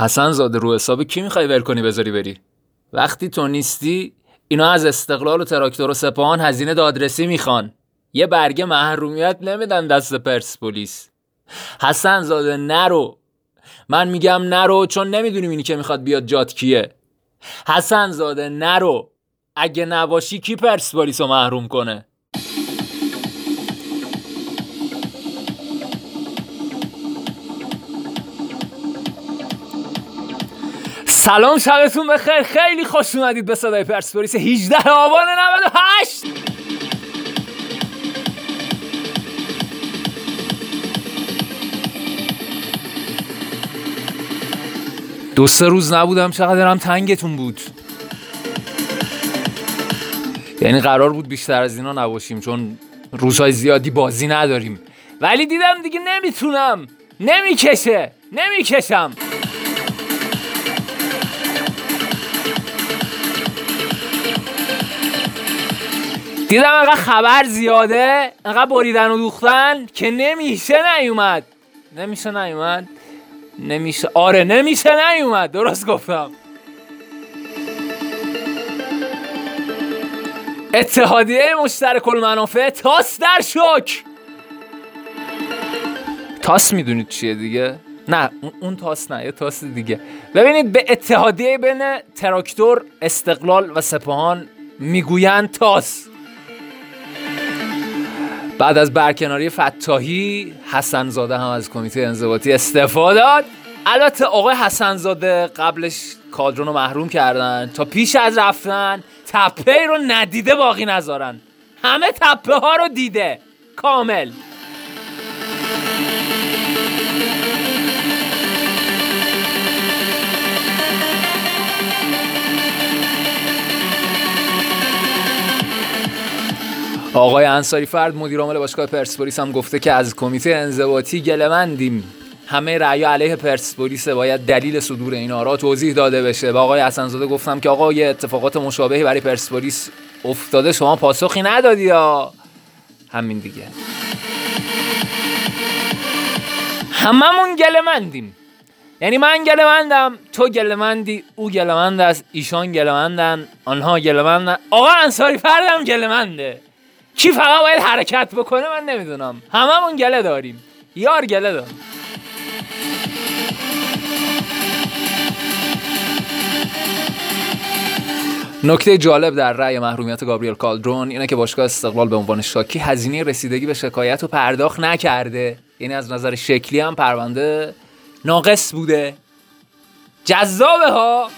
حسن زاده رو حساب کی می‌خوای ول کنی بذاری بری؟ وقتی تو نیستی اینا از استقلال و تراکتور و سپاهان هزینه دادرسی می‌خوان. یه برگه محرومیت نمیدن دست پرسپولیس حسن زاده نرو. من میگم نرو چون نمی‌دونیم اینی که می‌خواد بیاد جات کیه. حسن زاده نرو. اگه نباشی کی پرسپولیس رو محروم کنه؟ سلام شبتون بخیر. خیلی خوش اومدید به صدای پرسپولیس 18 آبان 98 دو سه روز نبودم چقدرم تنگتون بود. یعنی قرار بود بیشتر از اینا نباشیم چون روزهای زیادی بازی نداریم. ولی دیدم دیگه نمی‌تونم. نمی‌کشه. نمی‌کشم. دیدم انقدر خبر زیاده انقدر بریدن و دوختن که نمیشه نیومد. نمیشه نیومد؟ نمیشه. آره نمیشه نیومد. درست گفتم. اتحادیه مشترک المنافع تاس در شک تاس می‌دونید چیه دیگه؟ نه اون تاس نه یه تاس دیگه. ببینید به اتحادیه بین تراکتور استقلال و سپاهان می‌گویند تاس. بعد از برکناری فتاحی حسن زاده هم از کمیته انضباطی استعفا داد. البته آقای حسن زاده قبلش کادرون رو محروم کردن تا پیش از رفتن تپه رو ندیده باقی نذارن. همه تپه ها رو دیده. کامل. آقای انصاری فرد مدیر عامل باشگاه پرسپولیس هم گفته که از کمیته انضباطی گلمندیم همه رأی علیه پرسپولیس باید دلیل صدور این آرا توضیح داده بشه. با آقای حسنزاده گفتم که آقا یه اتفاقات مشابهی برای پرسپولیس افتاده شما پاسخی ندادی یا؟ همین دیگه. هممون گلمندیم یعنی من گلمندم تو گلمندی او گلمند است ایشان گلمندن آنها گلمندن آقا انصاری فردم گلمنده کی فقط باید حرکت بکنه من نمی‌دونم. هممون گله داریم. یار گله داریم نکته جالب در رأی محرومیت گابریل کالدرون اینه که باشگاه استقلال به عنوان شاکی هزینه رسیدگی به شکایت رو پرداخت نکرده. یعنی از نظر شکلی هم پرونده ناقص بوده. جذابه ها.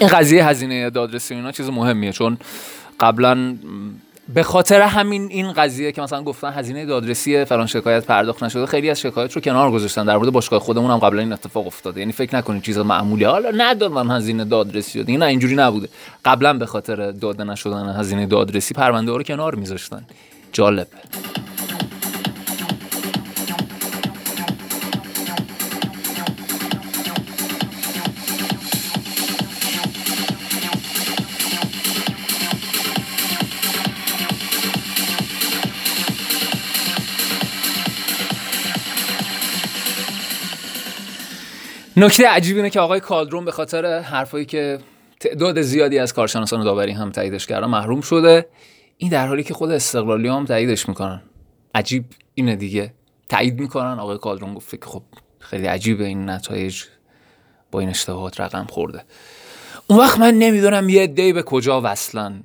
این قضیه هزینه دادرسی اینا چیز مهمیه چون قبلا به خاطر همین این قضیه که مثلا گفتن هزینه دادرسی فلان شکایت پرداخت نشده خیلی از شکایت رو کنار گذاشتن. در مورد باشگاه خودمون هم قبلا این اتفاق افتاده. یعنی فکر نکنید چیز معمولی. حالا ندادن هزینه دادرسی دیگه نه اینجوری نبوده. قبلا به خاطر داده نشدن هزینه دادرسی پرونده رو کنار میذاشتن. جالب نکته عجیب اینه که آقای کالدرون به خاطر حرفایی که تعداد زیادی از کارشناسان داوری هم تاییدش کردن محروم شده. این در حالی که خود استقلالی هم تاییدش می‌کنن. عجیب اینه دیگه. تایید می‌کنن. آقای کالدرون گفته که خب خیلی عجیبه این نتایج. با این اشتباهات رقم خورده. اون وقت من نمی‌دونم یه دی به کجا وصلن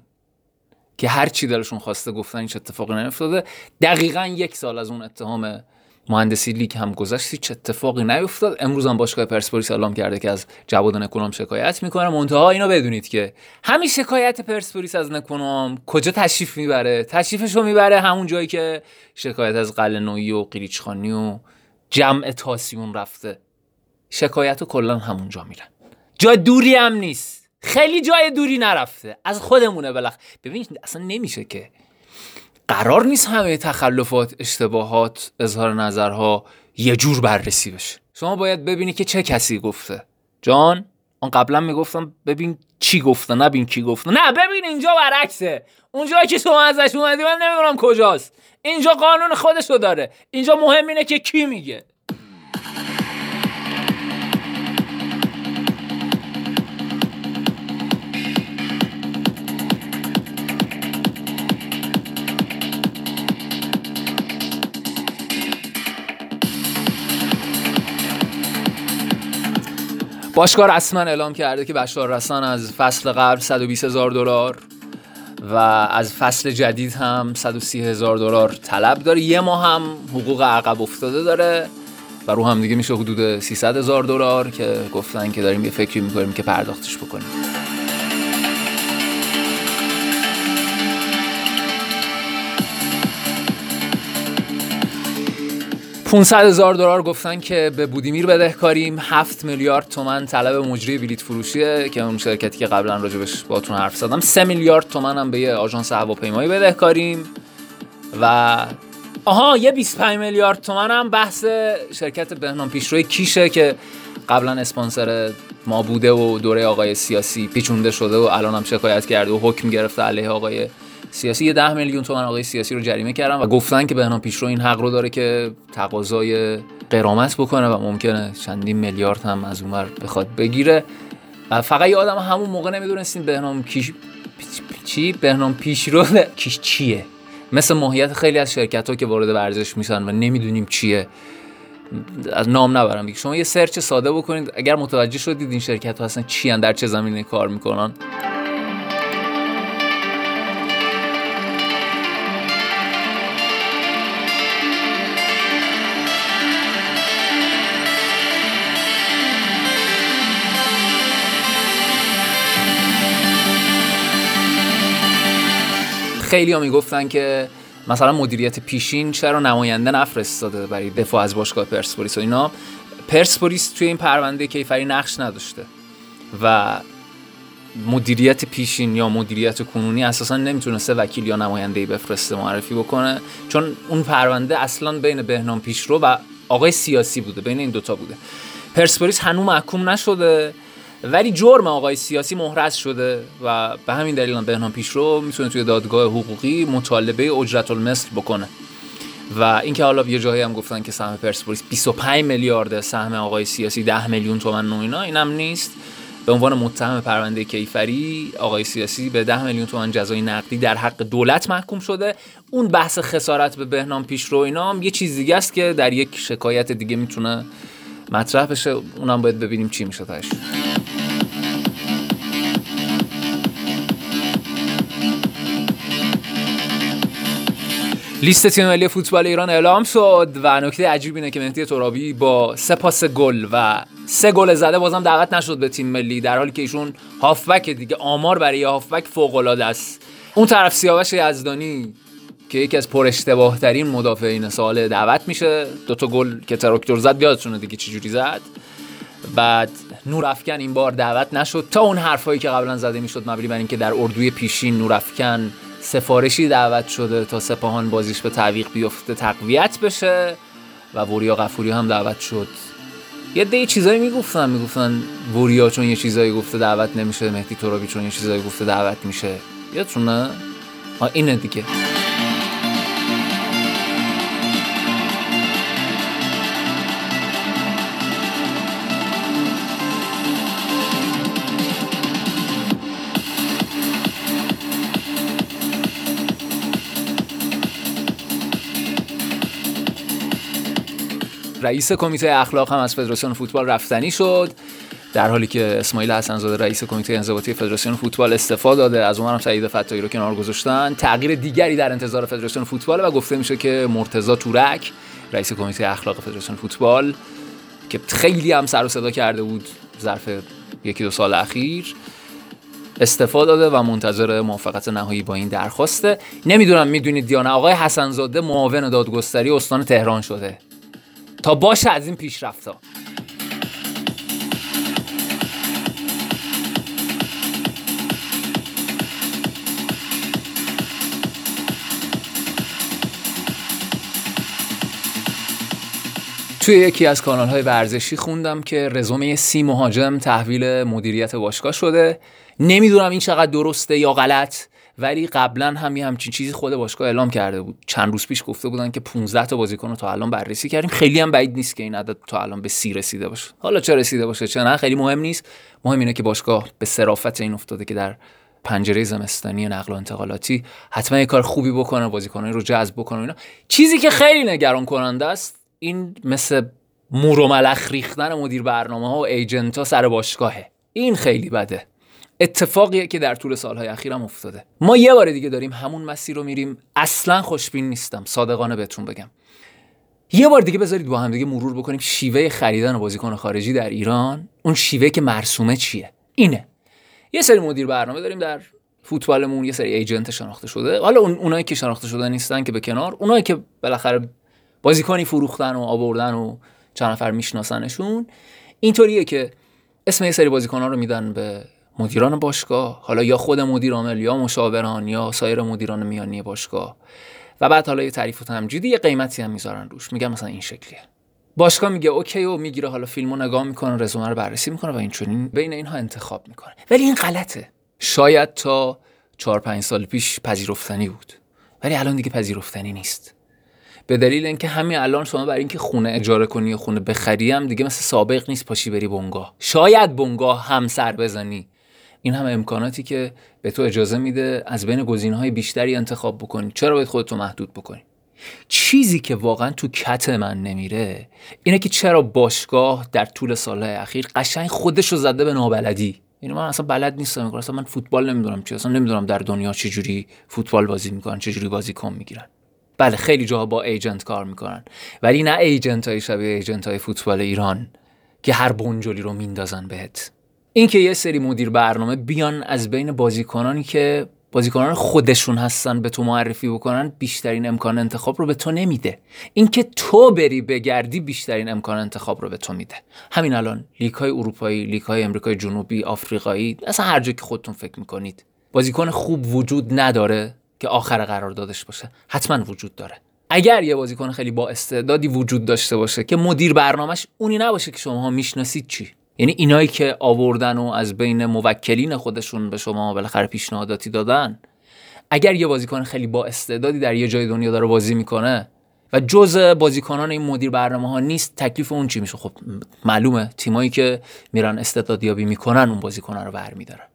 که هر چی دلشون خواسته گفتن هیچ اتفاقی نیفتاده. دقیقا یک سال از اون اتهام مهندسی لیگ هم گذشت هیچ اتفاقی نیفتاد. امروز هم باشگاه پرسپولیس اعلام کرده که از جواد نکونام شکایت می‌کنه. منتها اینو بدونید که همین شکایت پرسپولیس از نکونام کجا تشریف می‌بره؟ تشریفش رو می‌بره همون جایی که شکایت از قلنویی و قریچخانی و جمع تاسیون رفته. شکایت رو کلا همونجا میرن. جای دوری هم نیست. خیلی جای دوری نرفته. از خودمونه بلخ. ببین اصلا نمیشه که قرار نیست همه تخلفات اشتباهات اظهار نظرها یه جور بررسی بشه. شما باید ببینی که چه کسی گفته. جان اون قبلا می‌گفتم ببین چی گفته نبین کی گفته. نه ببین اینجا برعکسه. اونجا که شما ازش اومدی من نمی‌دونم کجاست. اینجا قانون خودشو داره. اینجا مهم اینه که کی میگه. باشگاه رسما اعلام کرده که بشار رسان از فصل قبل 120 هزار دلار و از فصل جدید هم 130 هزار دلار طلب داره. یه ماه هم حقوق عقب افتاده داره و رو هم دیگه میشه حدود 300 هزار دلار که گفتن که داریم یه فکری می‌کنیم که پرداختش بکنیم. 500 هزار دلار گفتن که به بودیمیر بدهکاریم. 7 میلیارد تومن طلب مجری بلیت فروشیه که اون شرکتی که قبلا راجبش باتون حرف زدم. 3 میلیارد تومن هم به یه آژانس هواپیمایی بدهکاریم. و آها یه 25 میلیارد تومن هم بحث شرکت بهنام پیشروی کیشه که قبلا اسپانسر ما بوده و دوره آقای سیاسی پیچونده شده و الان هم شکایت کرده و حکم گرفته علیه آقای سیاسی یه ده میلیون تومن آقای سیاسی رو جریمه کردن و گفتن که بهنام پیشرو این حق رو داره که تقاضای قرامت بکنه و ممکنه چندین میلیارد هم از اونور بخواد بگیره. و فقط یه آدم همون موقع نمی‌دونستیم بهنام کیش چی؟ بهنام پیشرو کیش چیه؟ مثل ماهیت خیلی از شرکت ها که وارد ورزش میشن و نمی‌دونیم چیه. از نام نبرم. شما یه سرچ ساده بکنید. اگر متوجه شدید این شرکت ها اصلا چی در چه زمینه کار می‌کنن. خیلی ها می‌گفتن که مثلا مدیریت پیشین چرا نماینده نفرستاده برای دفاع از باشگاه پرسپولیس و اینا. پرسپولیس توی این پرونده کیفری نقش نداشته و مدیریت پیشین یا مدیریت کنونی اساسا نمی‌تونسته وکیل یا نماینده بفرسته معرفی بکنه چون اون پرونده اصلا بین بهنام پیشرو و آقای سیاسی بوده بین این دوتا بوده. پرسپولیس هنوز محکوم نشده. ولی جرم آقای سیاسی محرز شده و به همین دلیل بهنام پیشرو می‌تونه توی دادگاه حقوقی مطالبه اجرت المثل بکنه. و اینکه حالا یه جایی هم گفتن که سهم پرسپولیس 25 میلیارد سهم آقای سیاسی 10 میلیون تومن و اینا اینم نیست. به عنوان متهم پرونده کیفری آقای سیاسی به 10 میلیون تومان جزای نقدی در حق دولت محکوم شده. اون بحث خسارت به بهنام پیشرو اینا هم یه چیز دیگه است که در یک شکایت دیگه می‌تونه مطرح بشه. اونم باید ببینیم چی میشه تاش لیست تیم ملی فوتبال ایران اعلام شد و نکته عجیب اینه که مهدی ترابی با سه پاس گل و سه گل زده بازم دعوت نشد به تیم ملی در حالی که ایشون هافبک دیگه آمار برای هافبک فوق العاده است. اون طرف سیاوش یزدانی که یکی از پر اشتباه ترین مدافعین سال دعوت میشه. دو تا گل که تراکتور زد یادتونه دیگه چجوری زد. بعد نور افکن این بار دعوت نشد. تا اون حرفایی که قبلا زده می‌شد مبنی بر اینکه در اردوی پیشین نور افکن سفارشی دعوت شده تا سپاهان بازیش به تعویق بیفته تقویت بشه و وریا قفوری هم دعوت شد. یه دی چیزایی می‌گفتن می‌گفتن وریا چون یه چیزایی گفته دعوت نمیشه مهدی ترابی چون یه چیزایی گفته دعوت میشه. یادتونه؟ اینه دیگه. رئیس کمیته اخلاق هم از فدراسیون فوتبال رفتنی شد. در حالی که اسماعیل حسنزاده رئیس کمیته انضباطی فدراسیون فوتبال استفاده داده از اونم سعید فتایی رو کنار گذاشتن. تغییر دیگری در انتظار فدراسیون فوتبال و گفته میشه که مرتضی تورک رئیس کمیته اخلاق فدراسیون فوتبال که خیلی هم سر و صدا کرده بود ظرف یکی دو سال اخیر استفاده داده و منتظر موافقت نهایی با این درخواسته. نمی‌دونم می‌دونید یا نه آقای حسنزاده معاون دادگستری استان تهران شده. تا باشه از این پیشرفت ها توی یکی از کانال های ورزشی خوندم که رزومه سی مهاجم تحویل مدیریت باشگاه شده. نمی‌دونم این چقدر درسته یا غلط. ولی قبلا هم یه همچین چیزی خود باشگاه اعلام کرده بود. چند روز پیش گفته بودن که 15 تا بازیکن رو تا الان بررسی کردیم. خیلی هم بعید نیست که این عدد تا الان به سی رسیده باشه. حالا چه رسیده باشه چه نه خیلی مهم نیست. مهم اینه که باشگاه به صرافت این افتاده که در پنجره زمستانی نقل و انتقالاتی حتما یه کار خوبی بکنه بازیکنان رو جذب بکنه اینا. چیزی که خیلی نگران کننده است این مثل مور و ملخ ریختن مدیر برنامه ها و ایجنت ها سر باشگاهه. این خیلی بده. اتفاقیه که در طول سالهای اخیرم افتاده. ما یه بار دیگه داریم همون مسیر رو میریم. اصلا خوشبین نیستم. صادقانه بهتون بگم. یه بار دیگه بذارید با هم دیگه مرور بکنیم شیوه خریدن بازیکن خارجی در ایران. اون شیوه که مرسومه چیه؟ اینه. یه سری مدیر برنامه داریم در فوتبالمون. یه سری ایجنت شناخته شده. حالا اون اونایی که شناخته شده نیستن که به کنار. اونایی که بالاخره بازیکنی فروختن و آوردن و چند نفر میشناسنشون. اینطوریه که اسم یه سری بازیکن‌ها رو میدن به مدیران باشگاه حالا یا خود مدیر عامل یا مشاوران یا سایر مدیران میانی باشگاه. و بعد حالا یه تعریف و تمجیدی یه قیمتی هم می‌ذارن روش. میگن مثلا این شکلیه. باشگاه میگه اوکی و می‌گیره. حالا فیلمو نگاه می‌کنه رزومه رو بررسی می‌کنه و این چنین بین اینها انتخاب می‌کنه. ولی این غلطه. شاید تا 4 5 سال پیش پذیرفتنی بود. ولی الان دیگه پذیرفتنی نیست. به دلیل اینکه همین الان شما برای اینکه خونه اجاره کنی یا خونه بخری هم دیگه مثل سابق نیست پاشی بری بنگاه. شاید بنگاه هم سر بزنی. این هم امکاناتی که به تو اجازه میده از بین گزینه‌های بیشتری انتخاب بکنی. چرا باید خودتو محدود بکنی؟ چیزی که واقعا تو کت من نمیره اینه که چرا باشگاه در طول سالهای اخیر قشنگ خودش رو زده به نابلدی. یعنی من اصلا بلد نیستم اصلا من فوتبال نمی‌دونم چی. اصلا نمی‌دونم در دنیا چجوری فوتبال بازی می‌کنن چجوری بازیکن می‌گیرن. بله خیلی جاها با agent کار می‌کنن. ولی نه agent های شبیه agent های فوتبال ایران که هر بنجلی رو میندازن بهت. اینکه یه سری مدیر برنامه بیان از بین بازیکنانی که بازیکنان خودشون هستن به تو معرفی بکنن بیشترین امکان انتخاب رو به تو نمیده. اینکه تو بری بگردی بیشترین امکان انتخاب رو به تو میده. همین الان لیگ های اروپایی لیگ های امریکای جنوبی آفریقایی اصلا هر جایی که خودتون فکر می‌کنید بازیکن خوب وجود نداره که آخر قرار دادش باشه. حتما وجود داره. اگر یه بازیکن خیلی با استعدادی وجود داشته باشه که مدیر برنامهش اونی نباشه که شما می‌شناسید چی؟ یعنی اینایی که آوردن و از بین موکلین خودشون به شما بالاخره پیشنهاداتی دادن. اگر یه بازیکن خیلی با استعدادی در یه جای دنیا داره بازی می‌کنه و جز بازیکنان این مدیر برنامه ها نیست تکلیف اون چی میشه؟ خب معلومه تیمایی که میرن استعدادیابی می‌کنن اون بازیکن رو برمیدارن.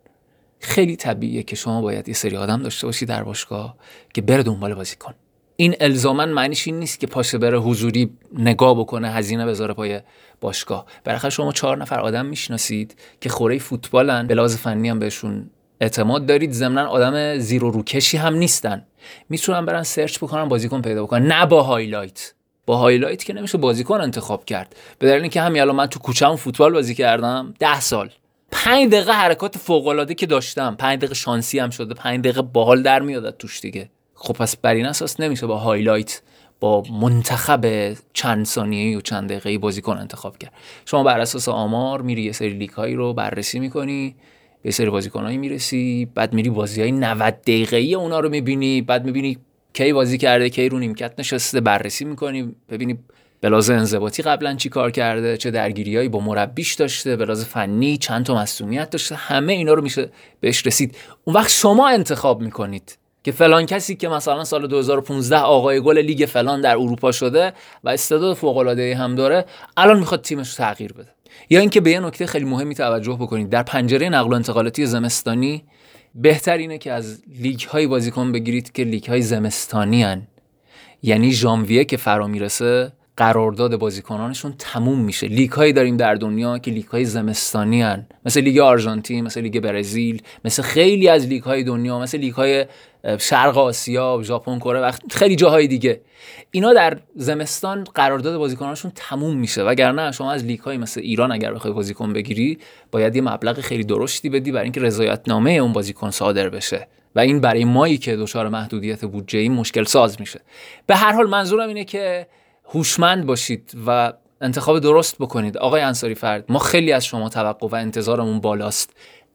خیلی طبیعیه که شما باید یه سری آدم داشته باشی در باشگاه که بره دنبال بازیکن. این الزاما معنیش این نیست که پاشه بره حضوری نگاه بکنه هزینه بذاره پای باشگاه. بالاخره شما چهار نفر آدم می‌شناسید که خوره فوتبالن به لحاظ فنی هم بهشون اعتماد دارید. ضمنا آدم زیرو روکشی هم نیستن. می‌تونن برن search بکنن بازیکن پیدا بکنن. نه با highlight. با highlight که نمیشه بازیکن انتخاب کرد. به دلیل اینکه همین الان من تو کوچه‌م فوتبال بازی کردم ده سال. پنج دقیقه حرکات فوق العاده که داشتم. پنج دقیقه شانسی هم شده. پنج دقیقه باحال در میاد توش دیگه. خب پس بر این اساس نمیشه با highlight با منتخب چند ثانیه‌ای و چند دقیقه‌ای بازیکن انتخاب کرد. شما بر اساس آمار میری یه سری لیگ هایی رو بررسی می‌کنی به سری بازیکنایی می‌رسی بعد میری بازی های 90 دقیقه‌ای اونا رو می‌بینی بعد می‌بینی کی بازی کرده کی رو نیمکت نشسته بررسی می‌کنی ببینی بلاز انضباطی قبلا چی کار کرده چه درگیریایی با مربیش داشته بلاز فنی چند تا مصونیت داشته همه اینا رو میشه بهش رسید. اون وقت شما انتخاب می‌کنید. که فلان کسی که مثلا سال 2015 آقای گل لیگ فلان در اروپا شده و استعداد فوق العاده هم داره الان می‌خواد تیمش رو تغییر بده یا اینکه به یه نکته خیلی مهمی توجه بکنید در پنجره نقل و انتقالاتی زمستانی بهتر اینه که از لیگ های بازیکن بگیرید که لیگ های زمستانی هن. یعنی ژانویه که فرا می‌رسه قرارداد بازیکنانشون تموم میشه. لیگ هایی داریم در دنیا که لیگ های زمستانی هن. مثل لیگ آرژانتین مثل لیگ برزیل مثل خیلی از لیگ های دنیا مثل لیگ های شرق آسیا ژاپن کره و خیلی جاهای دیگه. اینا در زمستان قرارداد بازیکنانشون تموم میشه. وگرنه شما از لیگ های مثل ایران اگر بخوای بازیکن بگیری باید یه مبلغ خیلی درشتی بدی برای اینکه رضایت نامه اون بازیکن صادر بشه. و این برای مایی که دچار محدودیت بودجه مشکل ساز میشه. به هر حال منظورم اینه که هوشمند باشید و انتخاب درست بکنید. آقای انصاری فرد ما خیلی از شما توقع و انتظارمون بالاست.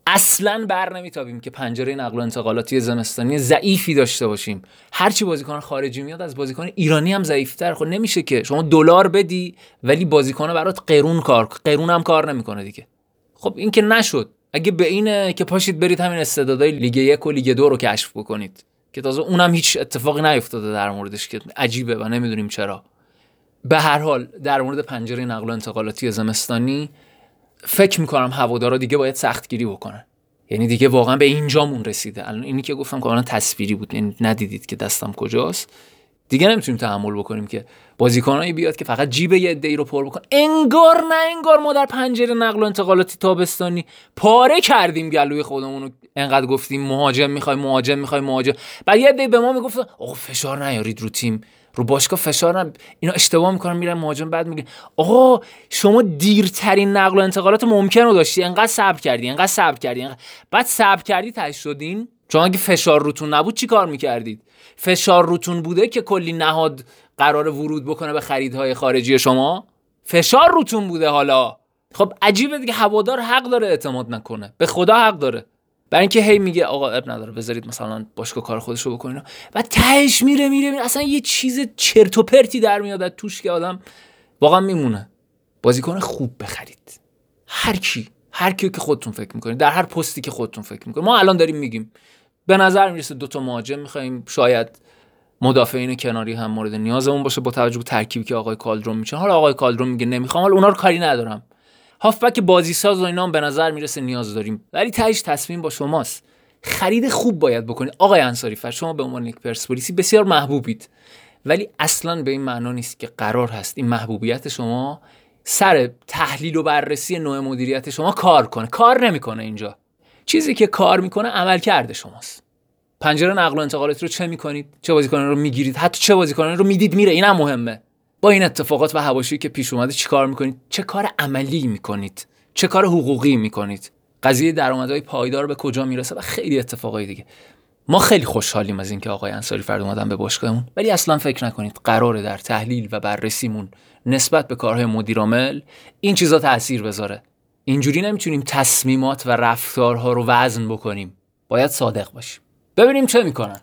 اصلا بر نمیتابیم که پنجره نقل و انتقالاتی زمستانی ضعیفی داشته باشیم. هرچی بازیکن خارجی میاد از بازیکن ایرانی هم ضعیفتر. خب نمیشه که شما دلار بدی ولی بازیکن برات قرون کار قرون هم کار نمی‌کنه دیگه. خب این که نشد. اگه به اینه که پاشید برید همین استعدادهای لیگ یک و لیگ دو رو کشف بکنید. که تازه اونم هیچ اتفاقی نیفتاده در موردش که عجیبه و نمی‌دونیم چرا. به هر حال در مورد پنجره نقل و انتقالاتی زمستانی فکر می‌کنم هوادارا دیگه باید سختگیری بکنن. یعنی دیگه واقعا به اینجامون رسیده. الان اینی که گفتم کاملا تصویری بود یعنی ندیدید که دستم کجاست. دیگه نمی‌تونیم تحمل بکنیم که بازیکنایی بیاد که فقط جیب یه عده‌ای رو پر بکن انگار نه انگار ما در پنجره نقل و انتقالاتی تابستانی پاره کردیم گلوی خودمون رو انقدر گفتیم مهاجم می‌خوای مهاجم می‌خوای مهاجم. بعد یه عده به ما می‌گفت آقا فشار نیارید رو تیم. رو باشگاه فشار نه اینا اشتباه می‌کنن میرن مهاجم بعد میگه آقا شما دیرترین نقل و انتقالات ممکن رو داشتی انقدر صبر کردی انقدر صبر کردی انقدر... بعد صبر کردی تاش شدین؟ چون اگه فشار روتون نبود چی کار می‌کردید؟ فشار روتون بوده که کلی نهاد قرار ورود بکنه به خریدهای خارجی شما؟ فشار روتون بوده حالا. خب عجیبه دیگه هوادار حق داره اعتماد نکنه. به خدا حق داره. برای اینکه هی میگه آقا اب نداره بذارید مثلا باشگاه کار خودش رو بکنین و تهش میره میره میره. اصلا یه چیز چرت و پرتی در میاد از توش که آدم واقعا میمونه. بازیکن خوب بخرید. هر کی هر کی که خودتون فکر می‌کنید در هر پستی که خودتون فکر می‌کنید. ما الان داریم میگیم. به نظر می‌رسه دو تا مهاجم می‌خوایم. شاید مدافعین کناری هم مورد نیازمون باشه با توجه به ترکیبی که آقای کالدروم میچن حالا آقای کالدروم میگه نمی‌خوام حالا اونا رو کاری ندارم. هافبک بازی ساز و اینا به نظر می‌رسه نیاز داریم. ولی تهش تصمیم با شماست. خرید خوب باید بکنید. آقای انصاری فر شما به عنوان یک پرسپولیسی بسیار محبوبید. ولی اصلا به این معنا نیست که قرار هست این محبوبیت شما سر تحلیل و بررسی نوع مدیریت شما کار کنه. کار نمی‌کنه اینجا. چیزی که کار می‌کنه عمل کرده شماست. پنجره نقل و انتقالات رو چه می‌کنید؟ چه بازیکنان رو می‌گیرید؟ حتی چه بازیکنان رو می‌دید میره؟ اینم مهمه. با این اتفاقات و حواشی که پیش اومده چی کار می‌کنید؟ چه کار عملی می‌کنید؟ چه کار حقوقی می‌کنید؟ قضیه درآمدهای پایدار به کجا می‌رسه و خیلی اتفاقای دیگه. ما خیلی خوشحالیم از اینکه آقای انصاری فرد اومدن به باشگاهمون ولی اصلا فکر نکنید قراره در تحلیل و بررسیمون نسبت به کارهای مدیرعامل این چیزا تاثیر بذاره. اینجوری نمی‌تونیم تصمیمات و رفتارها رو وزن بکنیم. باید صادق باشیم. ببینیم چه می‌کنن.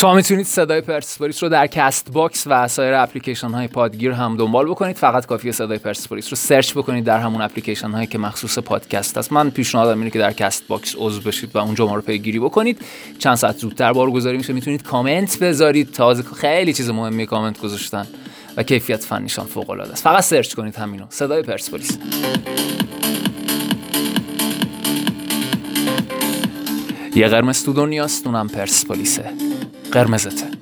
شما می‌تونید صدای پرسپولیس رو در CastBox و سایر اپلیکیشن های پادگیر هم دنبال بکنید. فقط کافیه صدای پرسپولیس رو search بکنید در همون اپلیکیشن هایی که مخصوص پادکست است. من پیشنهادم اینه که در CastBox عضو بشید و اونجا ما رو پیگیری بکنید. چند ساعت زودتر بارگذاری میشه. می‌تونید کامنت بذارید. تازه خیلی چیز مهمی کامنت گذاشتن و کیفیت فنیشان فوق العاده است. فقط search کنید همینو. صدای پرسپولیس. یه قرمز تو دنیاست اونم پرسپولیسه. قرمزته